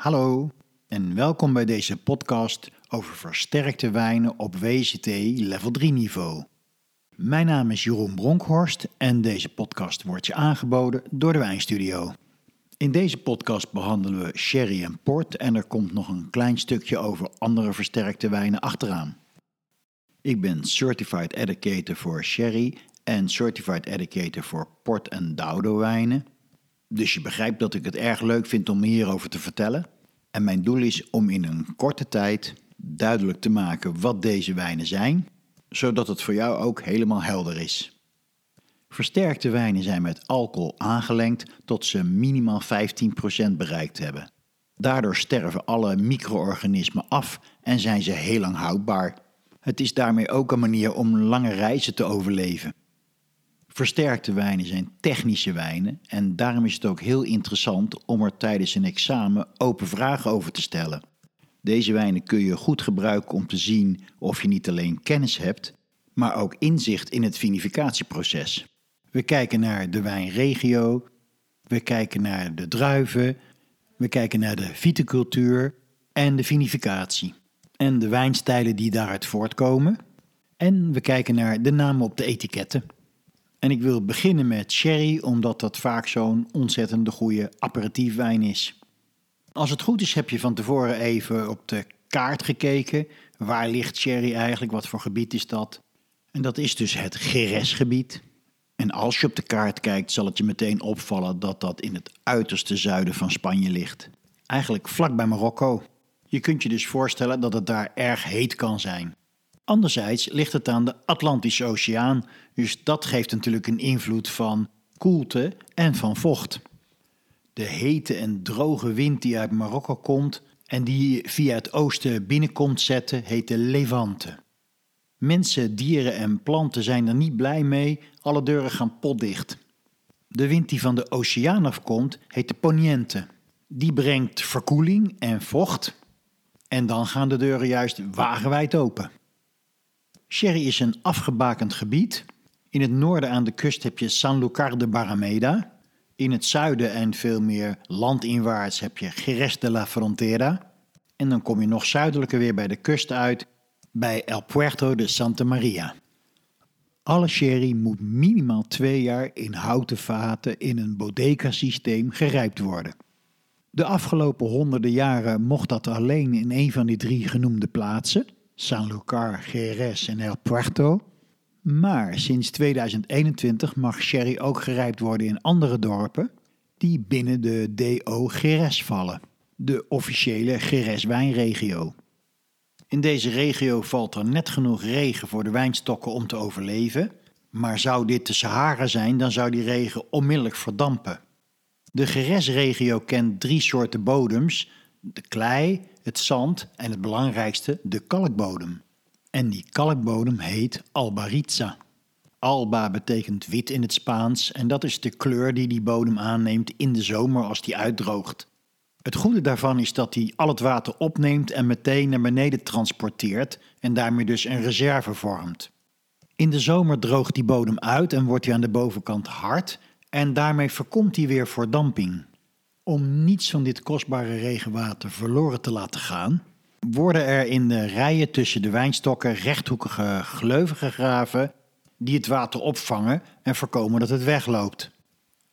Hallo en welkom bij deze podcast over versterkte wijnen op WCT level 3 niveau. Mijn naam is Jeroen Bronkhorst en deze podcast wordt je aangeboden door de Wijnstudio. In deze podcast behandelen we sherry en port en er komt nog een klein stukje over andere versterkte wijnen achteraan. Ik ben Certified Educator voor sherry en Certified Educator voor port en daudo wijnen. Dus je begrijpt dat ik het erg leuk vind om hierover te vertellen. En mijn doel is om in een korte tijd duidelijk te maken wat deze wijnen zijn, zodat het voor jou ook helemaal helder is. Versterkte wijnen zijn met alcohol aangelengd tot ze minimaal 15% bereikt hebben. Daardoor sterven alle micro-organismen af en zijn ze heel lang houdbaar. Het is daarmee ook een manier om lange reizen te overleven. Versterkte wijnen zijn technische wijnen en daarom is het ook heel interessant om er tijdens een examen open vragen over te stellen. Deze wijnen kun je goed gebruiken om te zien of je niet alleen kennis hebt, maar ook inzicht in het vinificatieproces. We kijken naar de wijnregio, we kijken naar de druiven, we kijken naar de viticultuur en de vinificatie. En de wijnstijlen die daaruit voortkomen. En we kijken naar de namen op de etiketten. En ik wil beginnen met sherry, omdat dat vaak zo'n ontzettende goede aperitiefwijn is. Als het goed is, heb je van tevoren even op de kaart gekeken. Waar ligt sherry eigenlijk? Wat voor gebied is dat? En dat is dus het Geres-gebied. En als je op de kaart kijkt, zal het je meteen opvallen dat dat in het uiterste zuiden van Spanje ligt. Eigenlijk vlak bij Marokko. Je kunt je dus voorstellen dat het daar erg heet kan zijn. Anderzijds ligt het aan de Atlantische Oceaan, dus dat geeft natuurlijk een invloed van koelte en van vocht. De hete en droge wind die uit Marokko komt en die via het oosten binnenkomt zetten, heet de Levante. Mensen, dieren en planten zijn er niet blij mee, alle deuren gaan potdicht. De wind die van de oceaan afkomt, heet de poniente. Die brengt verkoeling en vocht en dan gaan de deuren juist wagenwijd open. Sherry is een afgebakend gebied. In het noorden aan de kust heb je Sanlúcar de Barrameda. In het zuiden en veel meer landinwaarts heb je Jerez de la Frontera. En dan kom je nog zuidelijker weer bij de kust uit, bij El Puerto de Santa Maria. Alle sherry moet minimaal twee jaar in houten vaten in een bodega-systeem gerijpt worden. De afgelopen honderden jaren mocht dat alleen in een van die drie genoemde plaatsen – Sanlúcar, Jerez en El Puerto. Maar sinds 2021 mag sherry ook gerijpt worden in andere dorpen die binnen de DO vallen, de officiële Jerez wijnregio. In deze regio valt er net genoeg regen voor de wijnstokken om te overleven, maar zou dit de Sahara zijn, dan zou die regen onmiddellijk verdampen. De Jerez-regio kent drie soorten bodems: de klei, het zand en het belangrijkste, de kalkbodem. En die kalkbodem heet albaritza. Alba betekent wit in het Spaans en dat is de kleur die die bodem aanneemt in de zomer als die uitdroogt. Het goede daarvan is dat hij al het water opneemt en meteen naar beneden transporteert en daarmee dus een reserve vormt. In de zomer droogt die bodem uit en wordt hij aan de bovenkant hard en daarmee voorkomt hij weer verdamping. Om niets van dit kostbare regenwater verloren te laten gaan, worden er in de rijen tussen de wijnstokken rechthoekige gleuven gegraven die het water opvangen en voorkomen dat het wegloopt.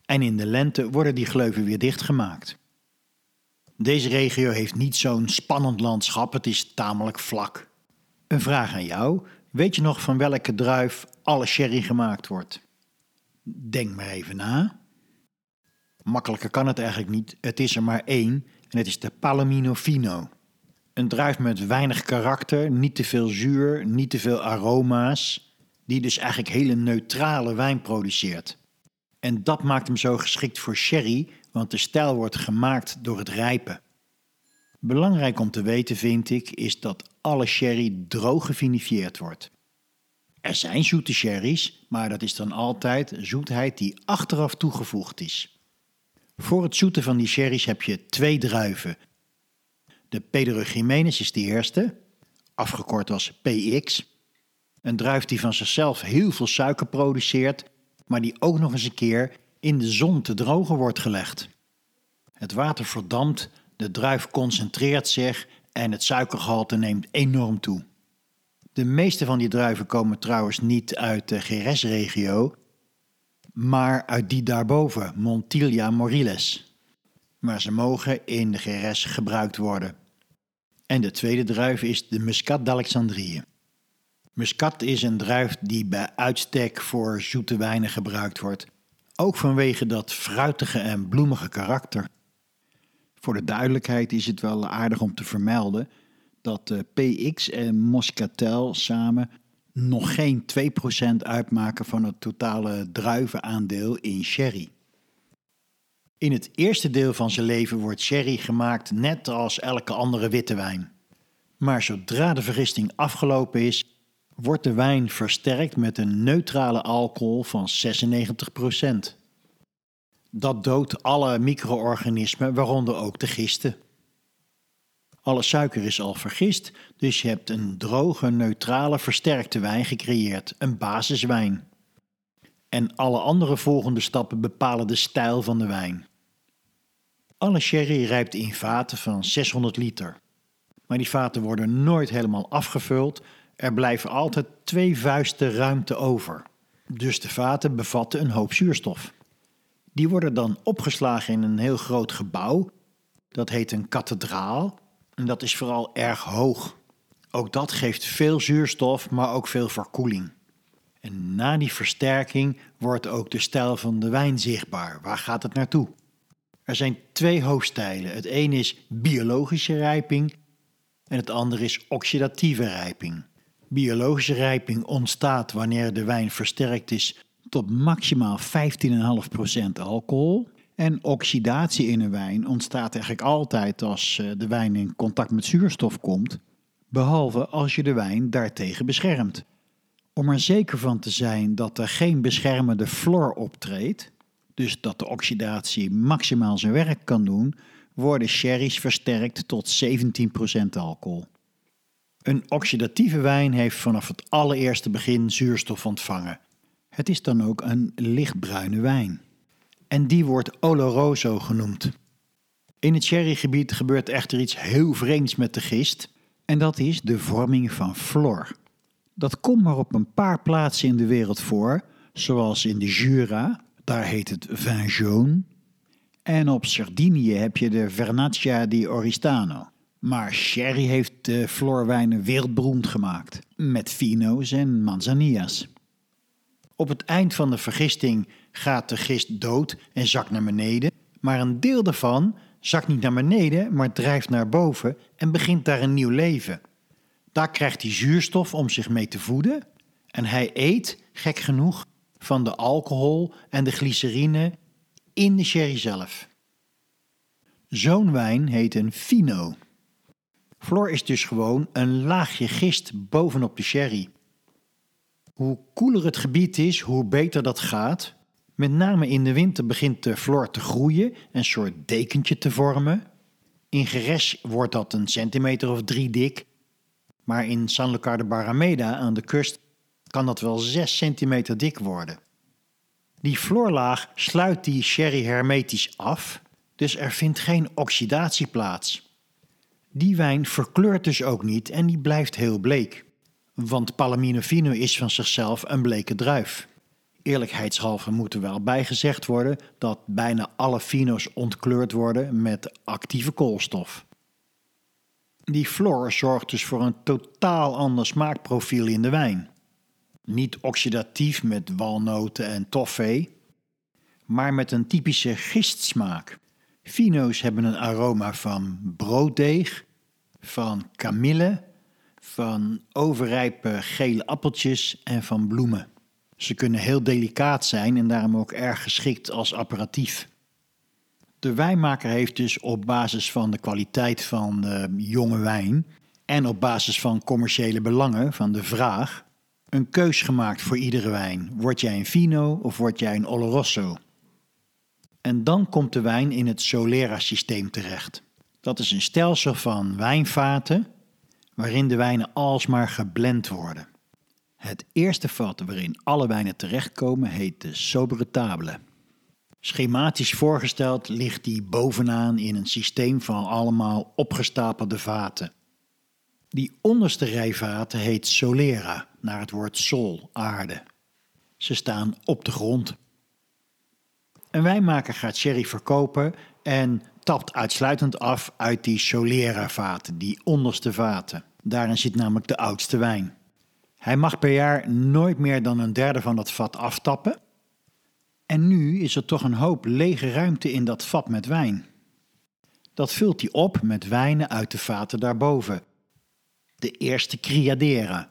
En in de lente worden die gleuven weer dichtgemaakt. Deze regio heeft niet zo'n spannend landschap, het is tamelijk vlak. Een vraag aan jou: weet je nog van welke druif alle sherry gemaakt wordt? Denk maar even na. Makkelijker kan het eigenlijk niet. Het is er maar één en het is de Palomino Fino. Een druif met weinig karakter, niet te veel zuur, niet te veel aroma's, die dus eigenlijk hele neutrale wijn produceert. En dat maakt hem zo geschikt voor sherry, want de stijl wordt gemaakt door het rijpen. Belangrijk om te weten vind ik is dat alle sherry droog gevinifieerd wordt. Er zijn zoete sherry's, maar dat is dan altijd zoetheid die achteraf toegevoegd is. Voor het zoeten van die sherry's heb je twee druiven. De Pedro Jiménez is de eerste, afgekort als PX. Een druif die van zichzelf heel veel suiker produceert, maar die ook nog eens een keer in de zon te drogen wordt gelegd. Het water verdampt, De druif concentreert zich en het suikergehalte neemt enorm toe. De meeste van die druiven komen trouwens niet uit de GRS-regio, maar uit die daarboven, Montilla moriles. Maar ze mogen in de GRS gebruikt worden. En de tweede druif is de Muscat d'Alexandrië. Muscat is een druif die bij uitstek voor zoete wijnen gebruikt wordt, ook vanwege dat fruitige en bloemige karakter. Voor de duidelijkheid is het wel aardig om te vermelden dat PX en Moscatel samen nog geen 2% uitmaken van het totale druivenaandeel in sherry. In het eerste deel van zijn leven wordt sherry gemaakt net als elke andere witte wijn. Maar zodra de vergisting afgelopen is, wordt de wijn versterkt met een neutrale alcohol van 96%. Dat doodt alle micro-organismen, waaronder ook de gisten. Alle suiker is al vergist, dus je hebt een droge, neutrale, versterkte wijn gecreëerd, een basiswijn. En alle andere volgende stappen bepalen de stijl van de wijn. Alle sherry rijpt in vaten van 600 liter. Maar die vaten worden nooit helemaal afgevuld, er blijven altijd twee vuisten ruimte over. Dus de vaten bevatten een hoop zuurstof. Die worden dan opgeslagen in een heel groot gebouw. Dat heet een kathedraal. En dat is vooral erg hoog. Ook dat geeft veel zuurstof, maar ook veel verkoeling. En na die versterking wordt ook de stijl van de wijn zichtbaar. Waar gaat het naartoe? Er zijn twee hoofdstijlen. Het een is biologische rijping en het andere is oxidatieve rijping. Biologische rijping ontstaat wanneer de wijn versterkt is tot maximaal 15,5% alcohol. En oxidatie in een wijn ontstaat eigenlijk altijd als eh, de wijn in contact met zuurstof komt, behalve als je de wijn daartegen beschermt. Om er zeker van te zijn dat er geen beschermende fluor optreedt, dus dat de oxidatie maximaal zijn werk kan doen, worden sherry's versterkt tot 17% alcohol. Een oxidatieve wijn heeft vanaf het allereerste begin zuurstof ontvangen. Het is dan ook een lichtbruine wijn. En die wordt oloroso genoemd. In het sherrygebied gebeurt echter iets heel vreemds met de gist, en dat is de vorming van flor. Dat komt maar op een paar plaatsen in de wereld voor, zoals in de Jura, daar heet het vin jaune. En op Sardinië heb je de Vernaccia di Oristano. Maar sherry heeft de floorwijnen wereldberoemd gemaakt, met fino's en manzanilla's. Op het eind van de vergisting gaat de gist dood en zakt naar beneden, maar een deel daarvan zakt niet naar beneden, maar drijft naar boven en begint daar een nieuw leven. Daar krijgt hij zuurstof om zich mee te voeden en hij eet, gek genoeg, van de alcohol en de glycerine in de sherry zelf. Zo'n wijn heet een fino. Floor is dus gewoon een laagje gist bovenop de sherry. Hoe koeler het gebied is, hoe beter dat gaat. Met name in de winter begint de floor te groeien, een soort dekentje te vormen. In geres wordt dat een centimeter of drie dik. Maar in San Lucar de Barrameda aan de kust kan dat wel 6 centimeter dik worden. Die floorlaag sluit die sherry hermetisch af, dus er vindt geen oxidatie plaats. Die wijn verkleurt dus ook niet en die blijft heel bleek. Want Palomino Fino is van zichzelf een bleke druif. Eerlijkheidshalve moet er wel bijgezegd worden dat bijna alle fino's ontkleurd worden met actieve koolstof. Die floor zorgt dus voor een totaal ander smaakprofiel in de wijn. Niet oxidatief met walnoten en toffee, maar met een typische gistsmaak. Fino's hebben een aroma van brooddeeg, van kamille, van overrijpe gele appeltjes en van bloemen. Ze kunnen heel delicaat zijn en daarom ook erg geschikt als apparatief. De wijnmaker heeft dus op basis van de kwaliteit van de jonge wijn en op basis van commerciële belangen van de vraag een keus gemaakt voor iedere wijn. Word jij een Fino of word jij een Oloroso? En dan komt de wijn in het Solera-systeem terecht. Dat is een stelsel van wijnvaten waarin de wijnen alsmaar geblend worden. Het eerste vat waarin alle wijnen terechtkomen heet de sobere table. Schematisch voorgesteld ligt die bovenaan in een systeem van allemaal opgestapelde vaten. Die onderste rij vaten heet solera, naar het woord sol, aarde. Ze staan op de grond. Een wijnmaker gaat sherry verkopen en tapt uitsluitend af uit die solera-vaten, die onderste vaten. Daarin zit namelijk de oudste wijn. Hij mag per jaar nooit meer dan een derde van dat vat aftappen. En nu is er toch een hoop lege ruimte in dat vat met wijn. Dat vult hij op met wijnen uit de vaten daarboven. De eerste criadera.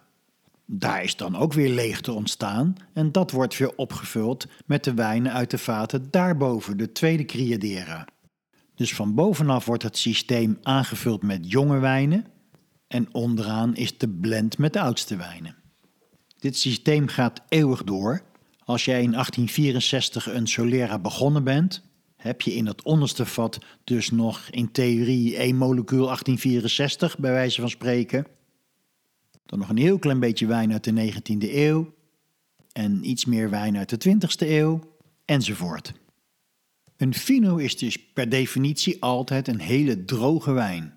Daar is dan ook weer leegte ontstaan en dat wordt weer opgevuld met de wijnen uit de vaten daarboven, de tweede criadera. Dus van bovenaf wordt het systeem aangevuld met jonge wijnen en onderaan is de blend met de oudste wijnen. Dit systeem gaat eeuwig door. Als jij in 1864 een Solera begonnen bent, heb je in dat onderste vat dus nog in theorie één molecuul 1864, bij wijze van spreken. Dan nog een heel klein beetje wijn uit de 19e eeuw en iets meer wijn uit de 20e eeuw, enzovoort. Een fino is dus per definitie altijd een hele droge wijn.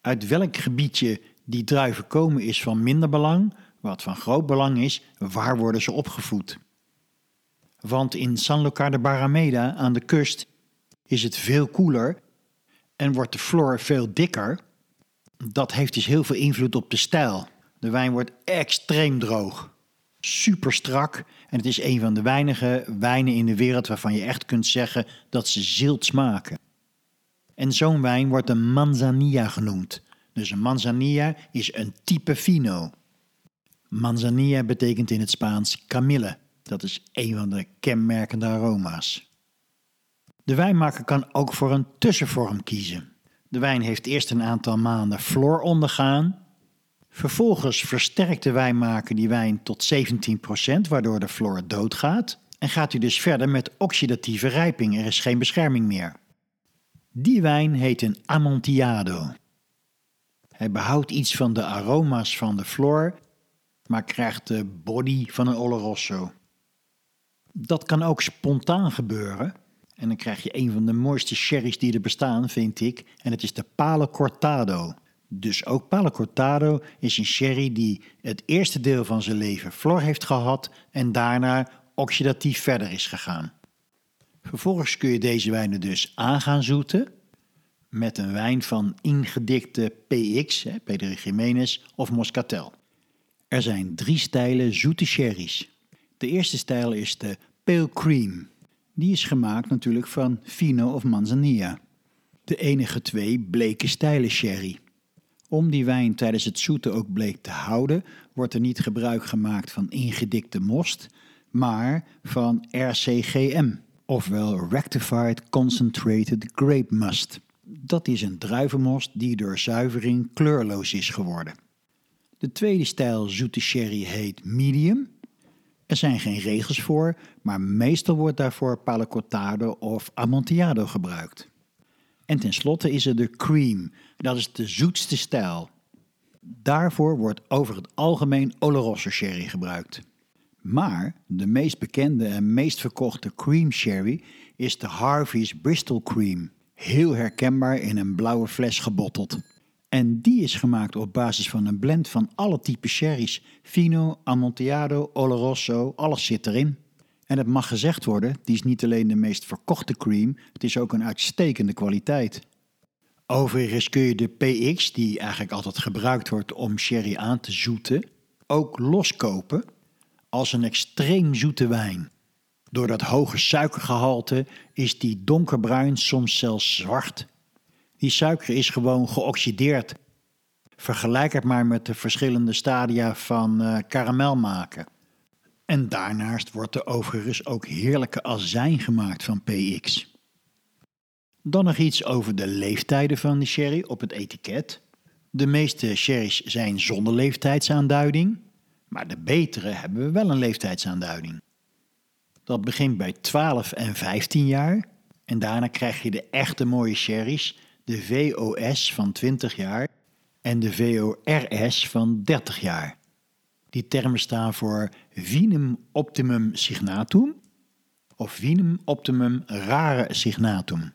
Uit welk gebiedje die druiven komen is van minder belang, wat van groot belang is, waar worden ze opgevoed. Want in San Lucar de Barrameda aan de kust is het veel koeler en wordt de floor veel dikker. Dat heeft dus heel veel invloed op de stijl. De wijn wordt extreem droog, super strak en het is een van de weinige wijnen in de wereld waarvan je echt kunt zeggen dat ze zilt smaken. En zo'n wijn wordt een manzanilla genoemd. Dus een manzanilla is een type fino. Manzanilla betekent in het Spaans camille. Dat is een van de kenmerkende aroma's. De wijnmaker kan ook voor een tussenvorm kiezen. De wijn heeft eerst een aantal maanden floor ondergaan. Vervolgens versterkt de wijnmaker die wijn tot 17%, waardoor de floor doodgaat. En gaat u dus verder met oxidatieve rijping. Er is geen bescherming meer. Die wijn heet een Amontillado. Hij behoudt iets van de aroma's van de floor, maar krijgt de body van een Oloroso. Dat kan ook spontaan gebeuren. En dan krijg je een van de mooiste sherry's die er bestaan, vind ik. En het is de Pale Cortado. Dus ook Pale Cortado is een sherry die het eerste deel van zijn leven flor heeft gehad en daarna oxidatief verder is gegaan. Vervolgens kun je deze wijnen dus aan gaan zoeten met een wijn van ingedikte PX, Pedro Jiménez of Moscatel. Er zijn drie stijlen zoete sherry's. De eerste stijl is de Pale Cream. Die is gemaakt natuurlijk van Fino of Manzanilla. De enige twee bleke stijlen sherry. Om die wijn tijdens het zoeten ook bleek te houden, wordt er niet gebruik gemaakt van ingedikte most, maar van RCGM, ofwel Rectified Concentrated Grape Must. Dat is een druivenmost die door zuivering kleurloos is geworden. De tweede stijl zoete sherry heet medium. Er zijn geen regels voor, maar meestal wordt daarvoor Palo of Amontillado gebruikt. En tenslotte is er de cream, dat is de zoetste stijl. Daarvoor wordt over het algemeen Oloroso sherry gebruikt. Maar de meest bekende en meest verkochte cream sherry is de Harvey's Bristol Cream. Heel herkenbaar in een blauwe fles gebotteld. En die is gemaakt op basis van een blend van alle typen sherry's. Fino, Amontillado, Oloroso, alles zit erin. En het mag gezegd worden, die is niet alleen de meest verkochte cream, het is ook een uitstekende kwaliteit. Overigens kun je de PX, die eigenlijk altijd gebruikt wordt om sherry aan te zoeten, ook loskopen als een extreem zoete wijn. Door dat hoge suikergehalte is die donkerbruin, soms zelfs zwart. Die suiker is gewoon geoxideerd. Vergelijk het maar met de verschillende stadia van uh, karamel maken. En daarnaast wordt er overigens ook heerlijke azijn gemaakt van PX. Dan nog iets over de leeftijden van de sherry op het etiket. De meeste sherry's zijn zonder leeftijdsaanduiding, maar de betere hebben we wel een leeftijdsaanduiding. Dat begint bij 12 en 15 jaar en daarna krijg je de echte mooie sherry's, de VOS van 20 jaar en de VORS van 30 jaar. Die termen staan voor Vinum Optimum Signatum of Vinum optimum rare signatum.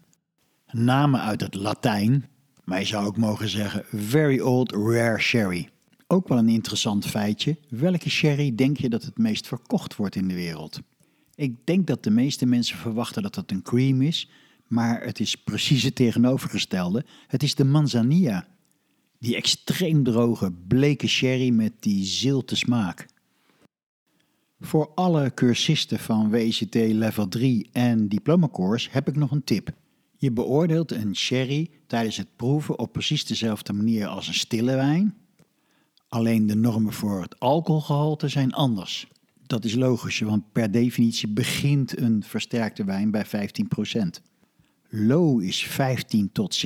Namen uit het Latijn, maar je zou ook mogen zeggen very old rare sherry. Ook wel een interessant feitje. Welke sherry denk je dat het meest verkocht wordt in de wereld? Ik denk dat de meeste mensen verwachten dat het een cream is, maar het is precies het tegenovergestelde. Het is de manzanilla. Die extreem droge, bleke sherry met die zilte smaak. Voor alle cursisten van WCT Level 3 en diplomacourse heb ik nog een tip. Je beoordeelt een sherry tijdens het proeven op precies dezelfde manier als een stille wijn. Alleen de normen voor het alcoholgehalte zijn anders. Dat is logisch, want per definitie begint een versterkte wijn bij 15%. Low is 15 tot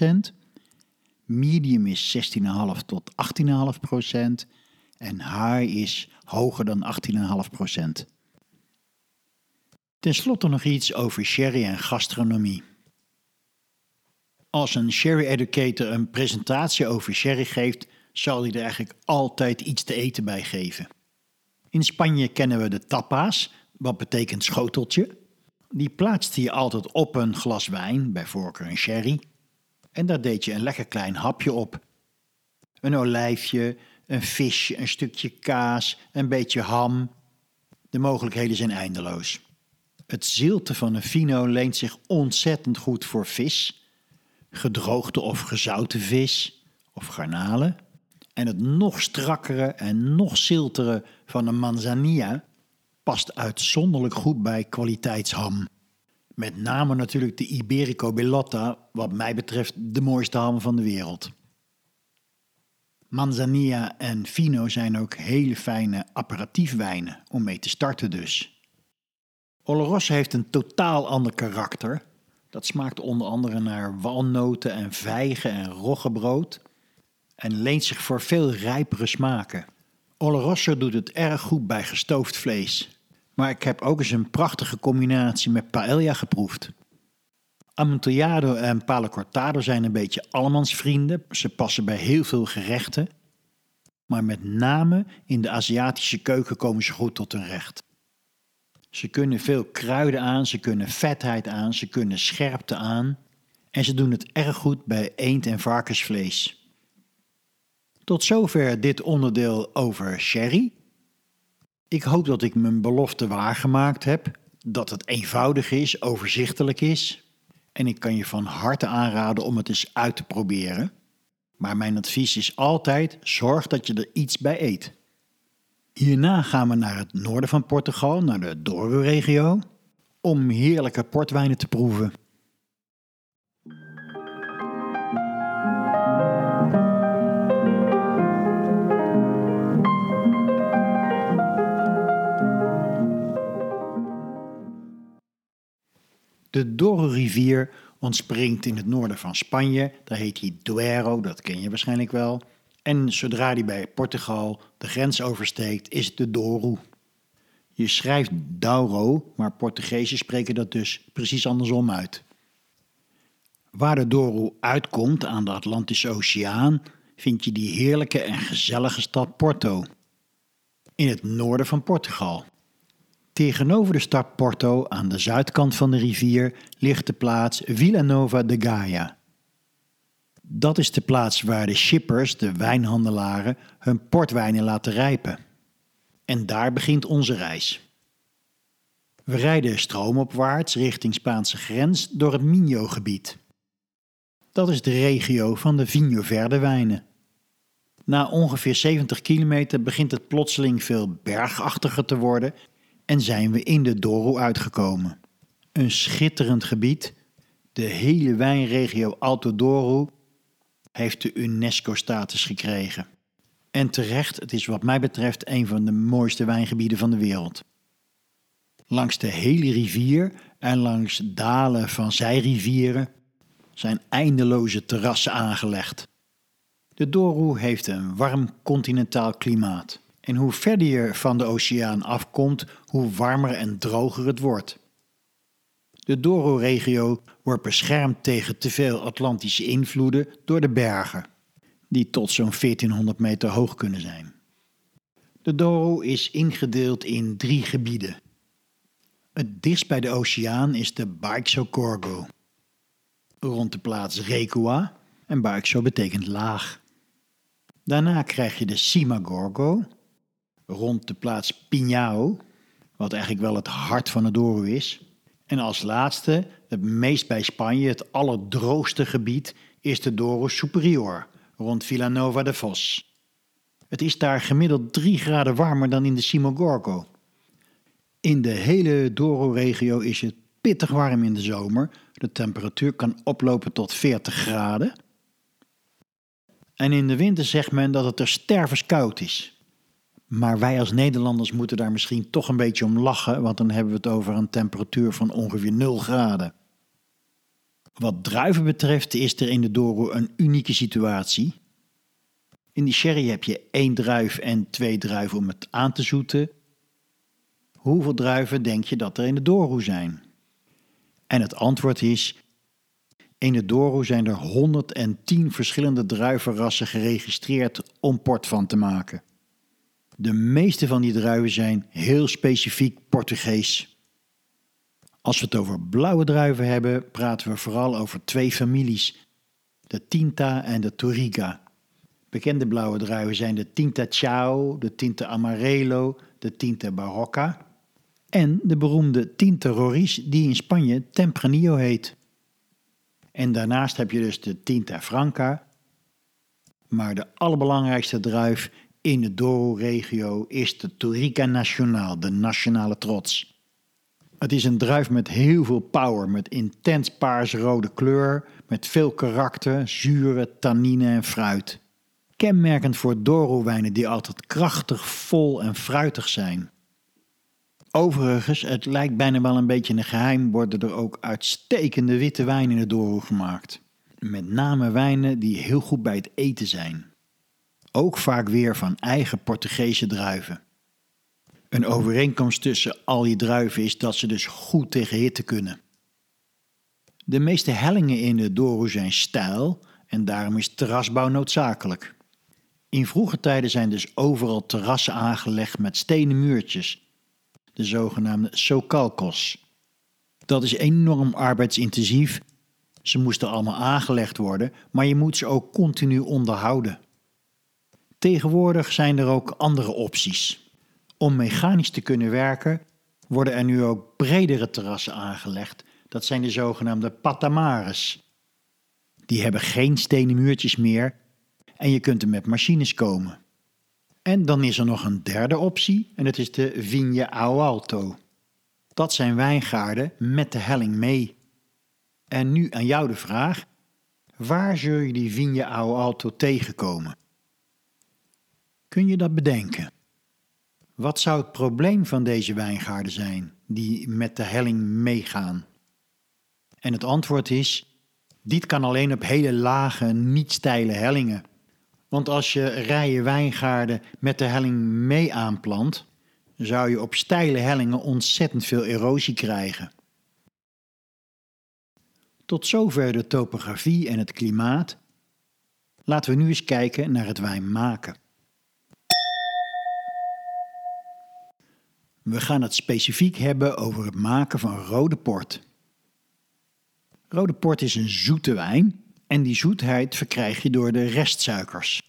16,5%. Medium is 16,5 tot 18,5%. En high is hoger dan 18,5%. Ten slotte nog iets over sherry en gastronomie. Als een sherry educator een presentatie over sherry geeft, zal hij er eigenlijk altijd iets te eten bij geven. In Spanje kennen we de tapas, wat betekent schoteltje. Die plaatste je altijd op een glas wijn, bij voorkeur een sherry. En daar deed je een lekker klein hapje op. Een olijfje, een visje, een stukje kaas, een beetje ham. De mogelijkheden zijn eindeloos. Het zilte van een fino leent zich ontzettend goed voor vis, gedroogde of gezouten vis of garnalen. En het nog strakkere en nog ziltere van een manzanilla past uitzonderlijk goed bij kwaliteitsham. Met name natuurlijk de Iberico Bellotta, wat mij betreft de mooiste ham van de wereld. Manzanilla en Fino zijn ook hele fijne aperitiefwijnen om mee te starten dus. Oloroso heeft een totaal ander karakter. Dat smaakt onder andere naar walnoten en vijgen en roggebrood en leent zich voor veel rijpere smaken. Oloroso doet het erg goed bij gestoofd vlees. Maar ik heb ook eens een prachtige combinatie met paella geproefd. Amontillado en palo cortado zijn een beetje allemans vrienden. Ze passen bij heel veel gerechten. Maar met name in de Aziatische keuken komen ze goed tot hun recht. Ze kunnen veel kruiden aan, ze kunnen vetheid aan, ze kunnen scherpte aan. En ze doen het erg goed bij eend- en varkensvlees. Tot zover dit onderdeel over sherry. Ik hoop dat ik mijn belofte waargemaakt heb, dat het eenvoudig is, overzichtelijk is. En ik kan je van harte aanraden om het eens uit te proberen. Maar mijn advies is altijd: zorg dat je er iets bij eet. Hierna gaan we naar het noorden van Portugal, naar de Douro-regio, om heerlijke portwijnen te proeven. De Douro-rivier ontspringt in het noorden van Spanje. Daar heet hij Duero, dat ken je waarschijnlijk wel. En zodra die bij Portugal de grens oversteekt, is het de Douro. Je schrijft Douro, maar Portugezen spreken dat dus precies andersom uit. Waar de Douro uitkomt aan de Atlantische Oceaan, vind je die heerlijke en gezellige stad Porto. In het noorden van Portugal. Tegenover de stad Porto, aan de zuidkant van de rivier, ligt de plaats Vila Nova de Gaia. Dat is de plaats waar de shippers, de wijnhandelaren, hun portwijnen laten rijpen. En daar begint onze reis. We rijden stroomopwaarts richting Spaanse grens door het Minho-gebied. Dat is de regio van de Vinho Verde wijnen. Na ongeveer 70 kilometer begint het plotseling veel bergachtiger te worden en zijn we in de Douro uitgekomen. Een schitterend gebied. De hele wijnregio Alto Douro heeft de UNESCO-status gekregen. En terecht, het is wat mij betreft een van de mooiste wijngebieden van de wereld. Langs de hele rivier en langs dalen van zijrivieren zijn eindeloze terrassen aangelegd. De Douro heeft een warm continentaal klimaat. En hoe verder je van de oceaan afkomt, hoe warmer en droger het wordt. De Douro-regio wordt beschermd tegen te veel Atlantische invloeden door de bergen, die tot zo'n 1400 meter hoog kunnen zijn. De Douro is ingedeeld in drie gebieden. Het dichtst bij de oceaan is de Baixo Corgo. Rond de plaats Recua, en Baixo betekent laag. Daarna krijg je de Cima Gorgo, rond de plaats Pinhao, wat eigenlijk wel het hart van het Douro is. En als laatste, het meest bij Spanje, het allerdroogste gebied, is de Douro Superior, rond Villanova de Vos. Het is daar gemiddeld 3 graden warmer dan in de Simogorgo. In de hele Douro-regio is het pittig warm in de zomer. De temperatuur kan oplopen tot 40 graden. En in de winter zegt men dat het er stervenskoud is. Maar wij als Nederlanders moeten daar misschien toch een beetje om lachen, want dan hebben we het over een temperatuur van ongeveer 0 graden. Wat druiven betreft is er in de Douro een unieke situatie. In die sherry heb je één druif en twee druiven om het aan te zoeten. Hoeveel druiven denk je dat er in de Douro zijn? En het antwoord is: in de Douro zijn er 110 verschillende druivenrassen geregistreerd om port van te maken. De meeste van die druiven zijn heel specifiek Portugees. Als we het over blauwe druiven hebben, praten we vooral over twee families: de Tinta en de Touriga. Bekende blauwe druiven zijn de Tinta Chao, de Tinta Amarelo, de Tinta Barocca en de beroemde Tinta Roriz die in Spanje Tempranillo heet. En daarnaast heb je dus de Tinta Franca. Maar de allerbelangrijkste druif in de Douro-regio is de Touriga Nacional, de nationale trots. Het is een druif met heel veel power, met intens paars-rode kleur, met veel karakter, zure, tannine en fruit. Kenmerkend voor Douro-wijnen die altijd krachtig, vol en fruitig zijn. Overigens, het lijkt bijna wel een beetje een geheim, worden er ook uitstekende witte wijnen in de Douro gemaakt. Met name wijnen die heel goed bij het eten zijn. Ook vaak weer van eigen Portugese druiven. Een overeenkomst tussen al die druiven is dat ze dus goed tegen hitte kunnen. De meeste hellingen in de Douro zijn steil en daarom is terrasbouw noodzakelijk. In vroege tijden zijn dus overal terrassen aangelegd met stenen muurtjes de zogenaamde socalcos. Dat is enorm arbeidsintensief. Ze moesten allemaal aangelegd worden, maar je moet ze ook continu onderhouden. Tegenwoordig zijn er ook andere opties. Om mechanisch te kunnen werken, worden er nu ook bredere terrassen aangelegd. Dat zijn de zogenaamde patamares. Die hebben geen stenen muurtjes meer en je kunt er met machines komen. En dan is er nog een derde optie en dat is de Vigne Ao Alto. Dat zijn wijngaarden met de helling mee. En nu aan jou de vraag: waar zul je die Vigne Ao Alto tegenkomen? Kun je dat bedenken? Wat zou het probleem van deze wijngaarden zijn die met de helling meegaan? En het antwoord is: dit kan alleen op hele lage, niet steile hellingen. Want als je rijen wijngaarden met de helling mee aanplant, zou je op steile hellingen ontzettend veel erosie krijgen. Tot zover de topografie en het klimaat. Laten we nu eens kijken naar het wijn maken. We gaan het specifiek hebben over het maken van rode port. Rode port is een zoete wijn en die zoetheid verkrijg je door de restsuikers.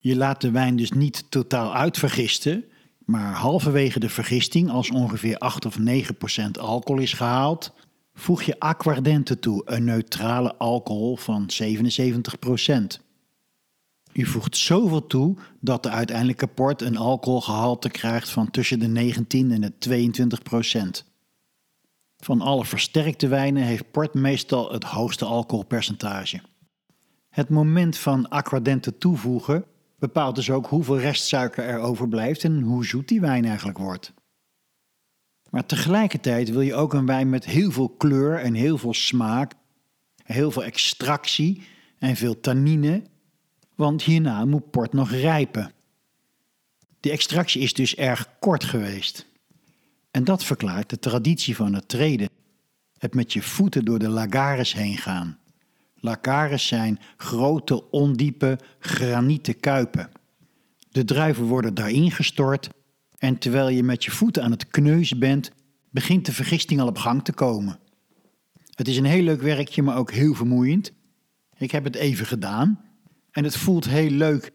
Je laat de wijn dus niet totaal uitvergisten, maar halverwege de vergisting, als ongeveer 8 of 9 procent alcohol is gehaald, voeg je aquardente toe, een neutrale alcohol van 77 procent. U voegt zoveel toe dat de uiteindelijke port een alcoholgehalte krijgt van tussen de 19 en de 22 procent. Van alle versterkte wijnen heeft port meestal het hoogste alcoholpercentage. Het moment van aquadente toevoegen bepaalt dus ook hoeveel restsuiker er overblijft en hoe zoet die wijn eigenlijk wordt. Maar tegelijkertijd wil je ook een wijn met heel veel kleur en heel veel smaak, heel veel extractie en veel tannine, want hierna moet port nog rijpen. Die extractie is dus erg kort geweest. En dat verklaart de traditie van het treden. Het met je voeten door de lagares heen gaan. Lagares zijn grote, ondiepe, granieten kuipen. De druiven worden daarin gestort en terwijl je met je voeten aan het kneuzen bent, begint de vergisting al op gang te komen. Het is een heel leuk werkje, maar ook heel vermoeiend. Ik heb het even gedaan en het voelt heel leuk.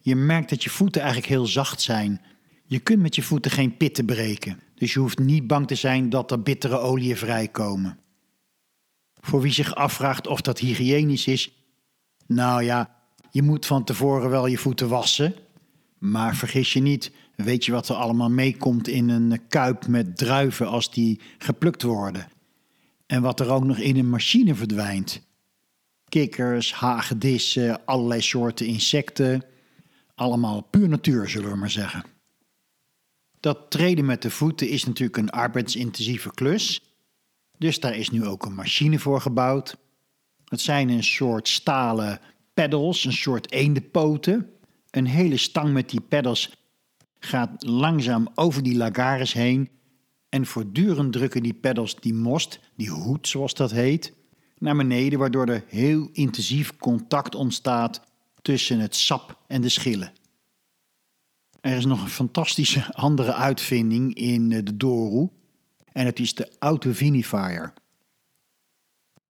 Je merkt dat je voeten eigenlijk heel zacht zijn. Je kunt met je voeten geen pitten breken, dus je hoeft niet bang te zijn dat er bittere oliën vrijkomen. Voor wie zich afvraagt of dat hygiënisch is, nou ja, je moet van tevoren wel je voeten wassen. Maar vergis je niet, weet je wat er allemaal meekomt in een kuip met druiven als die geplukt worden? En wat er ook nog in een machine verdwijnt. Kikkers, hagedissen, allerlei soorten insecten. Allemaal puur natuur, zullen we maar zeggen. Dat treden met de voeten is natuurlijk een arbeidsintensieve klus. Dus daar is nu ook een machine voor gebouwd. Het zijn een soort stalen pedals, een soort eendenpoten. Een hele stang met die pedals gaat langzaam over die lagares heen. En voortdurend drukken die pedals die most, die hoed zoals dat heet, naar beneden, waardoor er heel intensief contact ontstaat tussen het sap en de schillen. Er is nog een fantastische andere uitvinding in de Doru en het is de autovinifier.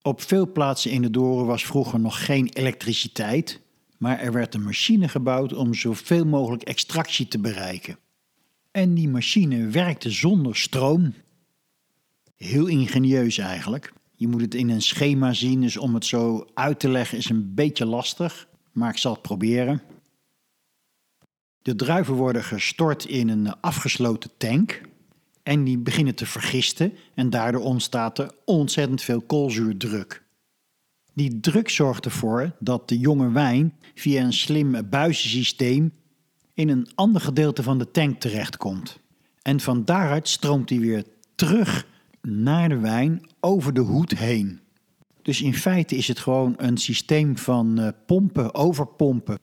Op veel plaatsen in de Doren was vroeger nog geen elektriciteit, maar er werd een machine gebouwd om zoveel mogelijk extractie te bereiken. En die machine werkte zonder stroom. Heel ingenieus eigenlijk. Je moet het in een schema zien, dus om het zo uit te leggen is een beetje lastig, maar ik zal het proberen. De druiven worden gestort in een afgesloten tank en die beginnen te vergisten en daardoor ontstaat er ontzettend veel koolzuurdruk. Die druk zorgt ervoor dat de jonge wijn via een slim buizensysteem in een ander gedeelte van de tank terechtkomt. En van daaruit stroomt hij weer terug naar de wijn over de hoed heen. Dus in feite is het gewoon een systeem van uh, pompen, overpompen,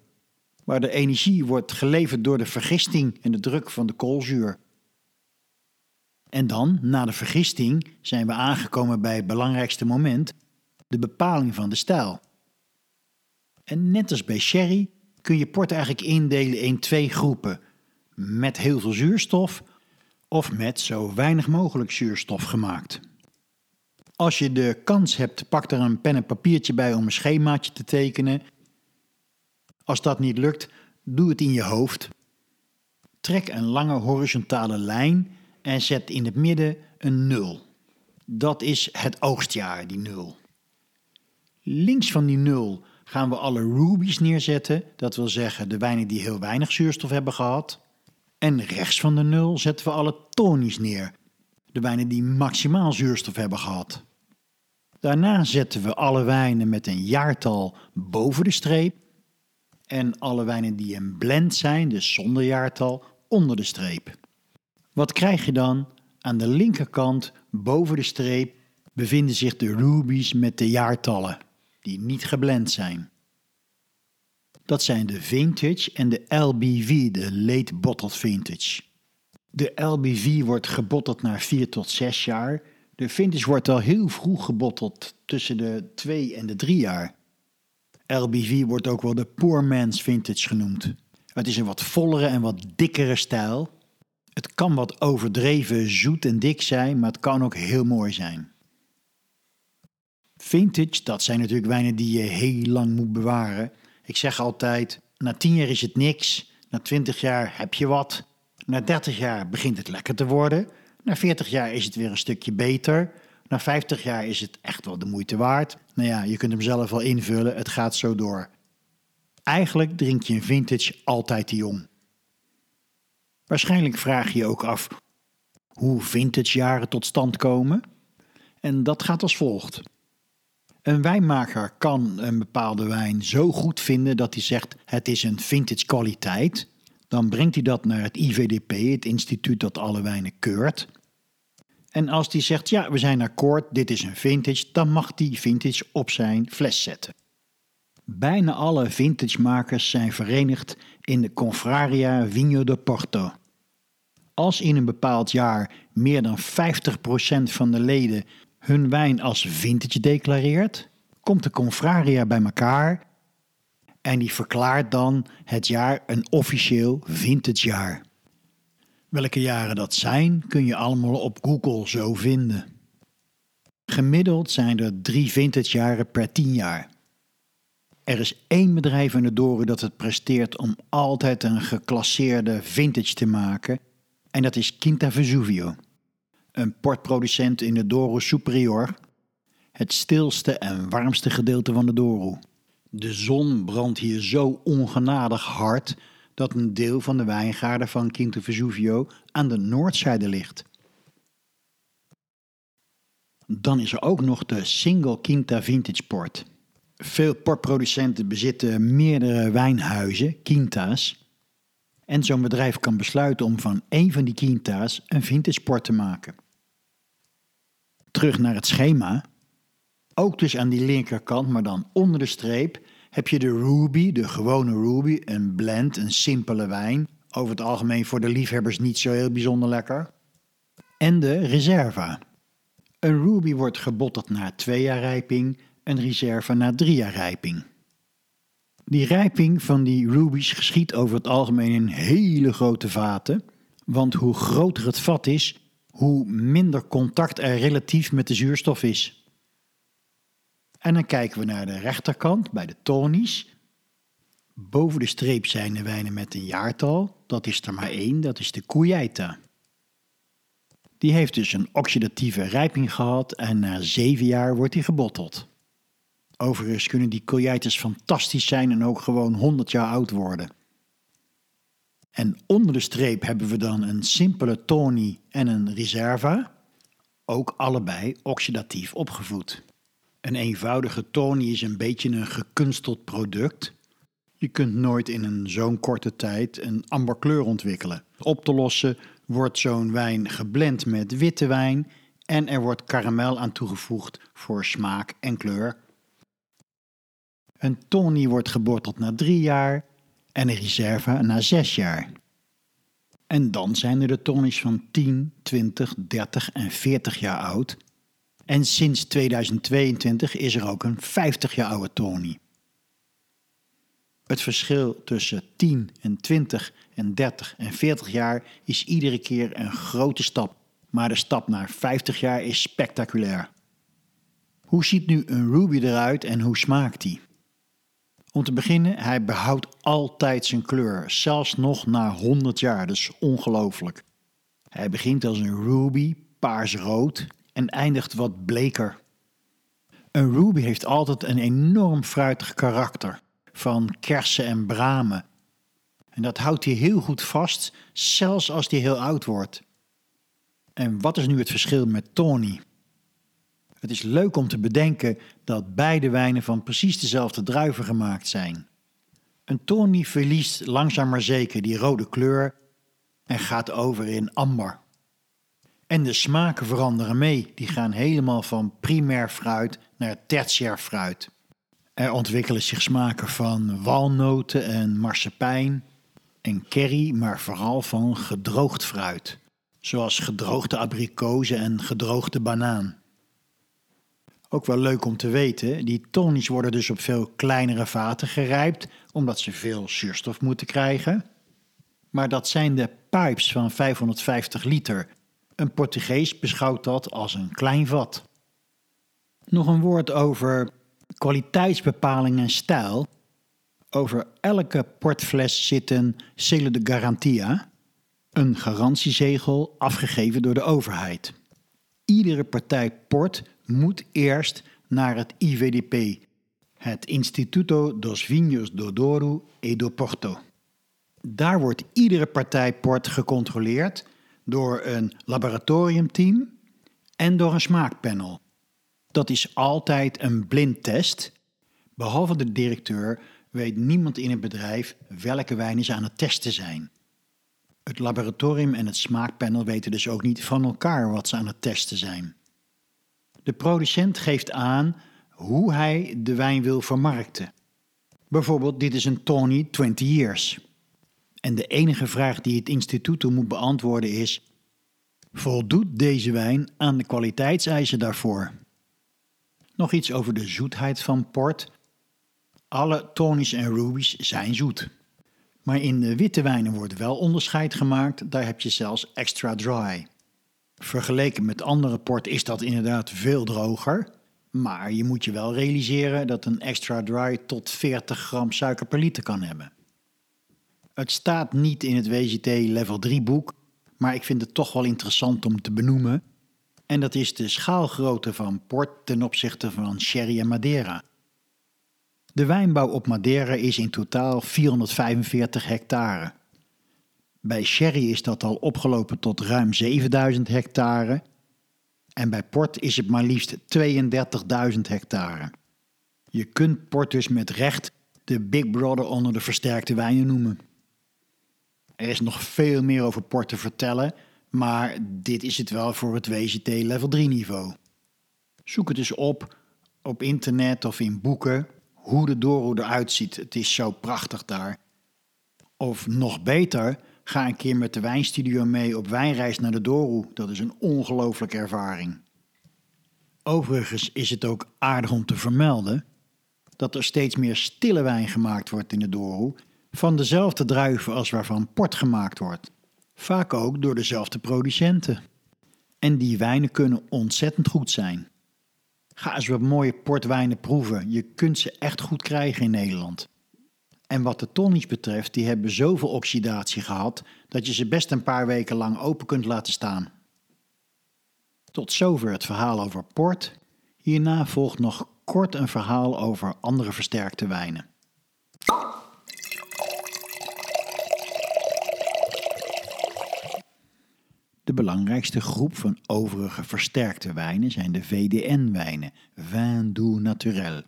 waar de energie wordt geleverd door de vergisting en de druk van de koolzuur. En dan, na de vergisting, zijn we aangekomen bij het belangrijkste moment, de bepaling van de stijl. En net als bij sherry kun je port eigenlijk indelen in twee groepen: met heel veel zuurstof of met zo weinig mogelijk zuurstof gemaakt. Als je de kans hebt, pak er een pen en papiertje bij om een schemaatje te tekenen. Als dat niet lukt, doe het in je hoofd. Trek een lange horizontale lijn en zet in het midden een 0. Dat is het oogstjaar, die 0. Links van die 0 gaan we alle rubies neerzetten, dat wil zeggen de wijnen die heel weinig zuurstof hebben gehad. En rechts van de 0 zetten we alle tonies neer, de wijnen die maximaal zuurstof hebben gehad. Daarna zetten we alle wijnen met een jaartal boven de streep en alle wijnen die een blend zijn, dus zonder jaartal, onder de streep. Wat krijg je dan? Aan de linkerkant, boven de streep, bevinden zich de rubies met de jaartallen, die niet geblend zijn. Dat zijn de vintage en de LBV, de late bottled vintage. De LBV wordt gebotteld na 4 tot 6 jaar. De vintage wordt al heel vroeg gebotteld, tussen de 2 en de 3 jaar. LBV wordt ook wel de poor man's vintage genoemd. Het is een wat vollere en wat dikkere stijl het kan wat overdreven zoet en dik zijn, maar het kan ook heel mooi zijn. Vintage, dat zijn natuurlijk wijnen die je heel lang moet bewaren. Ik zeg altijd, na 10 jaar is het niks, na 20 jaar heb je wat, na 30 jaar begint het lekker te worden, na 40 jaar is het weer een stukje beter, na 50 jaar is het echt wel de moeite waard. Nou ja, je kunt hem zelf wel invullen, het gaat zo door. Eigenlijk drink je een vintage altijd te jong. Waarschijnlijk vraag je je ook af hoe vintage jaren tot stand komen. En dat gaat als volgt. Een wijnmaker kan een bepaalde wijn zo goed vinden dat hij zegt het is een vintage kwaliteit. Dan brengt hij dat naar het IVDP, het instituut dat alle wijnen keurt. En als die zegt ja, we zijn akkoord, dit is een vintage, dan mag die vintage op zijn fles zetten. Bijna alle vintagemakers zijn verenigd in de Confraria Vinho de Porto. Als in een bepaald jaar meer dan 50% van de leden hun wijn als vintage declareert, komt de Confraria bij elkaar en die verklaart dan het jaar een officieel vintage jaar. Welke jaren dat zijn, kun je allemaal op Google zo vinden. Gemiddeld zijn er drie vintage jaren per tien jaar. Er is één bedrijf in de Doren dat het presteert om altijd een geclasseerde vintage te maken, en dat is Quinta Vesuvio, een portproducent in de Douro Superior, het stilste en warmste gedeelte van de Douro. De zon brandt hier zo ongenadig hard dat een deel van de wijngaarden van Quinta Vesuvio aan de noordzijde ligt. Dan is er ook nog de Single Quinta Vintage Port. Veel portproducenten bezitten meerdere wijnhuizen, quinta's. En zo'n bedrijf kan besluiten om van één van die quinta's een vintage port te maken. Terug naar het schema. Ook dus aan die linkerkant, maar dan onder de streep, heb je de Ruby, de gewone Ruby, een blend, een simpele wijn. Over het algemeen voor de liefhebbers niet zo heel bijzonder lekker. En de Reserva. Een Ruby wordt gebotteld na twee jaar rijping een reserve na drie jaar rijping. Die rijping van die rubies geschiet over het algemeen in hele grote vaten, want hoe groter het vat is, hoe minder contact er relatief met de zuurstof is. En dan kijken we naar de rechterkant bij de tonies. Boven de streep zijn de wijnen met een jaartal, dat is er maar één, dat is de Cuyeta. Die heeft dus een oxidatieve rijping gehad en na zeven jaar wordt die gebotteld. Overigens kunnen die collites fantastisch zijn en ook gewoon 100 jaar oud worden. En onder de streep hebben we dan een simpele Tony en een Reserva, ook allebei oxidatief opgevoed. Een eenvoudige Tony is een beetje een gekunsteld product. Je kunt nooit in een zo'n korte tijd een amberkleur ontwikkelen. Op te lossen wordt zo'n wijn geblend met witte wijn en er wordt karamel aan toegevoegd voor smaak en kleur een Tony wordt gebotteld na drie jaar en een reserve na zes jaar. En dan zijn er de Tonys van 10, 20, 30 en 40 jaar oud. En sinds 2022 is er ook een 50 jaar oude Tony. Het verschil tussen 10 en 20 en 30 en 40 jaar is iedere keer een grote stap, maar de stap naar 50 jaar is spectaculair. Hoe ziet nu een Ruby eruit en hoe smaakt die? Om te beginnen, hij behoudt altijd zijn kleur, zelfs nog na 100 jaar, dus ongelooflijk. Hij begint als een ruby, paarsrood en eindigt wat bleker. Een ruby heeft altijd een enorm fruitig karakter, van kersen en bramen. En dat houdt hij heel goed vast, zelfs als hij heel oud wordt. En wat is nu het verschil met Tony? Het is leuk om te bedenken dat beide wijnen van precies dezelfde druiven gemaakt zijn. Een Tony verliest langzaam maar zeker die rode kleur en gaat over in amber. En de smaken veranderen mee, die gaan helemaal van primair fruit naar tertiair fruit. Er ontwikkelen zich smaken van walnoten en marsepein en curry, maar vooral van gedroogd fruit, zoals gedroogde abrikozen en gedroogde banaan. Ook wel leuk om te weten, die tonies worden dus op veel kleinere vaten gerijpt, omdat ze veel zuurstof moeten krijgen. Maar dat zijn de pipes van 550 liter. Een Portugees beschouwt dat als een klein vat. Nog een woord over kwaliteitsbepaling en stijl. Over elke portfles zit een de Garantia, een garantiezegel afgegeven door de overheid. Iedere partij port moet eerst naar het IVDP, het Instituto dos Vinhos do Douro e do Porto. Daar wordt iedere partijport gecontroleerd door een laboratoriumteam en door een smaakpanel. Dat is altijd een blindtest. Behalve de directeur weet niemand in het bedrijf welke wijnen ze aan het testen zijn. Het laboratorium en het smaakpanel weten dus ook niet van elkaar wat ze aan het testen zijn. De producent geeft aan hoe hij de wijn wil vermarkten. Bijvoorbeeld, dit is een Tony 20 years. En de enige vraag die het instituut moet beantwoorden is: voldoet deze wijn aan de kwaliteitseisen daarvoor? Nog iets over de zoetheid van port. Alle Tonys en Rubies zijn zoet. Maar in de witte wijnen wordt wel onderscheid gemaakt, daar heb je zelfs extra dry. Vergeleken met andere port is dat inderdaad veel droger. Maar je moet je wel realiseren dat een extra dry tot 40 gram suiker per liter kan hebben. Het staat niet in het WGT Level 3 boek, maar ik vind het toch wel interessant om te benoemen. En dat is de schaalgrootte van port ten opzichte van sherry en Madeira. De wijnbouw op Madeira is in totaal 445 hectare. Bij sherry is dat al opgelopen tot ruim 7000 hectare. En bij port is het maar liefst 32.000 hectare. Je kunt port dus met recht de Big Brother onder de versterkte wijnen noemen. Er is nog veel meer over port te vertellen, maar dit is het wel voor het WGT level 3 niveau. Zoek het eens op op internet of in boeken hoe de Douro eruit ziet. Het is zo prachtig daar. Of nog beter, ga een keer met de wijnstudio mee op wijnreis naar de Douro. Dat is een ongelooflijke ervaring. Overigens is het ook aardig om te vermelden dat er steeds meer stille wijn gemaakt wordt in de Douro van dezelfde druiven als waarvan port gemaakt wordt. Vaak ook door dezelfde producenten. En die wijnen kunnen ontzettend goed zijn. Ga eens wat mooie portwijnen proeven. Je kunt ze echt goed krijgen in Nederland. En wat de tonies betreft, die hebben zoveel oxidatie gehad dat je ze best een paar weken lang open kunt laten staan. Tot zover het verhaal over port. Hierna volgt nog kort een verhaal over andere versterkte wijnen. De belangrijkste groep van overige versterkte wijnen zijn de VDN-wijnen, vin doux naturel.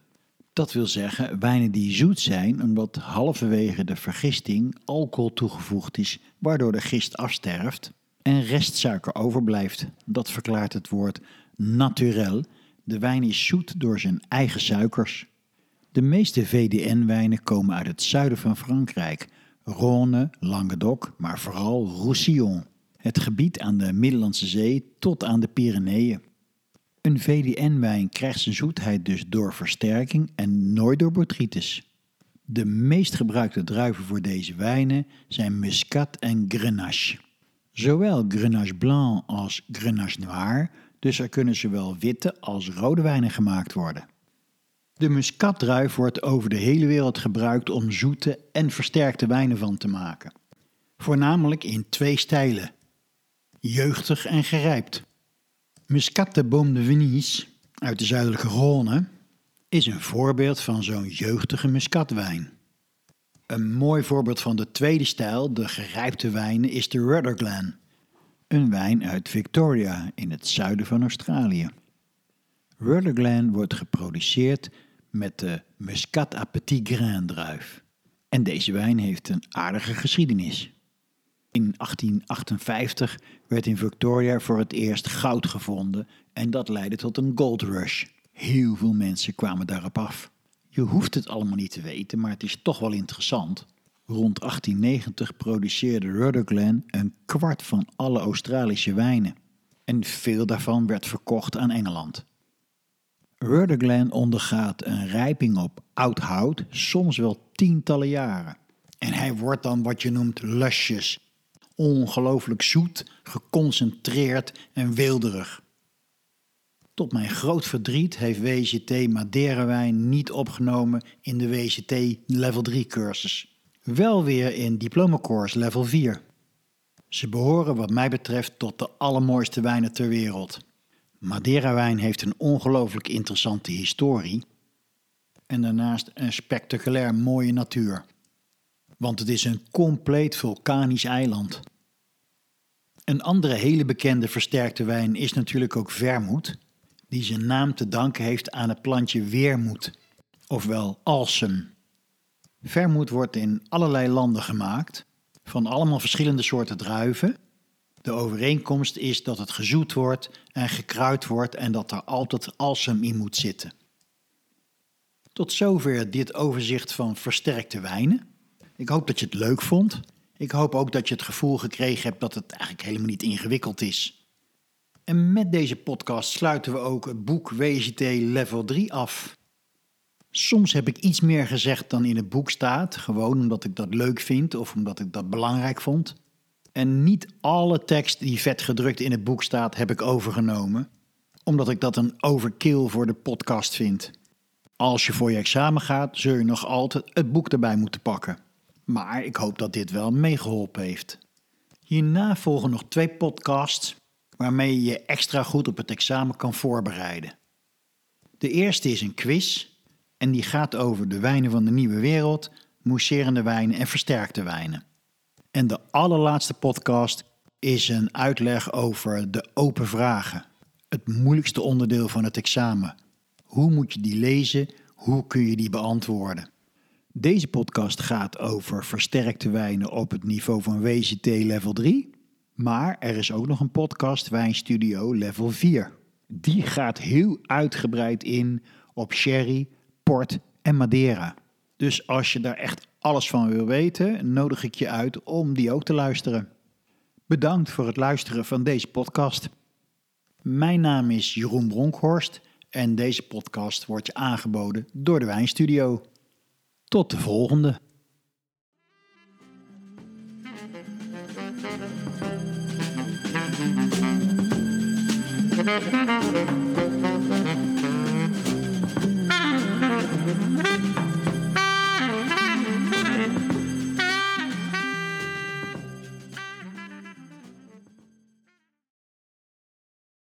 Dat wil zeggen wijnen die zoet zijn omdat halverwege de vergisting alcohol toegevoegd is, waardoor de gist afsterft en restsuiker overblijft. Dat verklaart het woord naturel. De wijn is zoet door zijn eigen suikers. De meeste VDN-wijnen komen uit het zuiden van Frankrijk, Rhône, Languedoc, maar vooral Roussillon het gebied aan de Middellandse Zee tot aan de Pyreneeën. Een VDN-wijn krijgt zijn zoetheid dus door versterking en nooit door botrytis. De meest gebruikte druiven voor deze wijnen zijn Muscat en Grenache. Zowel Grenache Blanc als Grenache Noir, dus er kunnen zowel witte als rode wijnen gemaakt worden. De muscatdruif wordt over de hele wereld gebruikt om zoete en versterkte wijnen van te maken. Voornamelijk in twee stijlen, jeugdig en gerijpt. Muscat de Venise uit de zuidelijke Rhône is een voorbeeld van zo'n jeugdige muscatwijn. Een mooi voorbeeld van de tweede stijl, de gerijpte wijnen, is de Rutherglen, een wijn uit Victoria in het zuiden van Australië. Rutherglen wordt geproduceerd met de Muscat à Petit Grain druif. En deze wijn heeft een aardige geschiedenis. In 1858 werd in Victoria voor het eerst goud gevonden en dat leidde tot een gold rush. Heel veel mensen kwamen daarop af. Je hoeft het allemaal niet te weten, maar het is toch wel interessant. Rond 1890 produceerde Rutherglen een kwart van alle Australische wijnen. En veel daarvan werd verkocht aan Engeland. Rutherglen ondergaat een rijping op oud hout, soms wel tientallen jaren. En hij wordt dan wat je noemt lusjes, ongelooflijk zoet, geconcentreerd en weelderig. Tot mijn groot verdriet heeft WGT Madeira-wijn niet opgenomen in de WGT Level 3 cursus. Wel weer in Diploma Course Level 4. Ze behoren wat mij betreft tot de allermooiste wijnen ter wereld. Madeira-wijn heeft een ongelooflijk interessante historie en daarnaast een spectaculair mooie natuur want het is een compleet vulkanisch eiland. Een andere hele bekende versterkte wijn is natuurlijk ook vermoed, die zijn naam te danken heeft aan het plantje weermoed, ofwel alsem. Vermoed wordt in allerlei landen gemaakt, van allemaal verschillende soorten druiven. De overeenkomst is dat het gezoet wordt en gekruid wordt en dat er altijd alsem in moet zitten. Tot zover dit overzicht van versterkte wijnen. Ik hoop dat je het leuk vond. Ik hoop ook dat je het gevoel gekregen hebt dat het eigenlijk helemaal niet ingewikkeld is. En met deze podcast sluiten we ook het boek WGT Level 3 af. Soms heb ik iets meer gezegd dan in het boek staat, gewoon omdat ik dat leuk vind of omdat ik dat belangrijk vond. En niet alle tekst die vet gedrukt in het boek staat heb ik overgenomen, omdat ik dat een overkill voor de podcast vind. Als je voor je examen gaat, zul je nog altijd het boek erbij moeten pakken. Maar ik hoop dat dit wel meegeholpen heeft. Hierna volgen nog twee podcasts waarmee je je extra goed op het examen kan voorbereiden. De eerste is een quiz en die gaat over de wijnen van de nieuwe wereld, mousserende wijnen en versterkte wijnen. En de allerlaatste podcast is een uitleg over de open vragen. Het moeilijkste onderdeel van het examen. Hoe moet je die lezen? Hoe kun je die beantwoorden? Deze podcast gaat over versterkte wijnen op het niveau van WCT level 3. Maar er is ook nog een podcast Wijnstudio level 4. Die gaat heel uitgebreid in op sherry, port en madeira. Dus als je daar echt alles van wil weten, nodig ik je uit om die ook te luisteren. Bedankt voor het luisteren van deze podcast. Mijn naam is Jeroen Bronkhorst en deze podcast wordt je aangeboden door de Wijnstudio. Tot de volgende.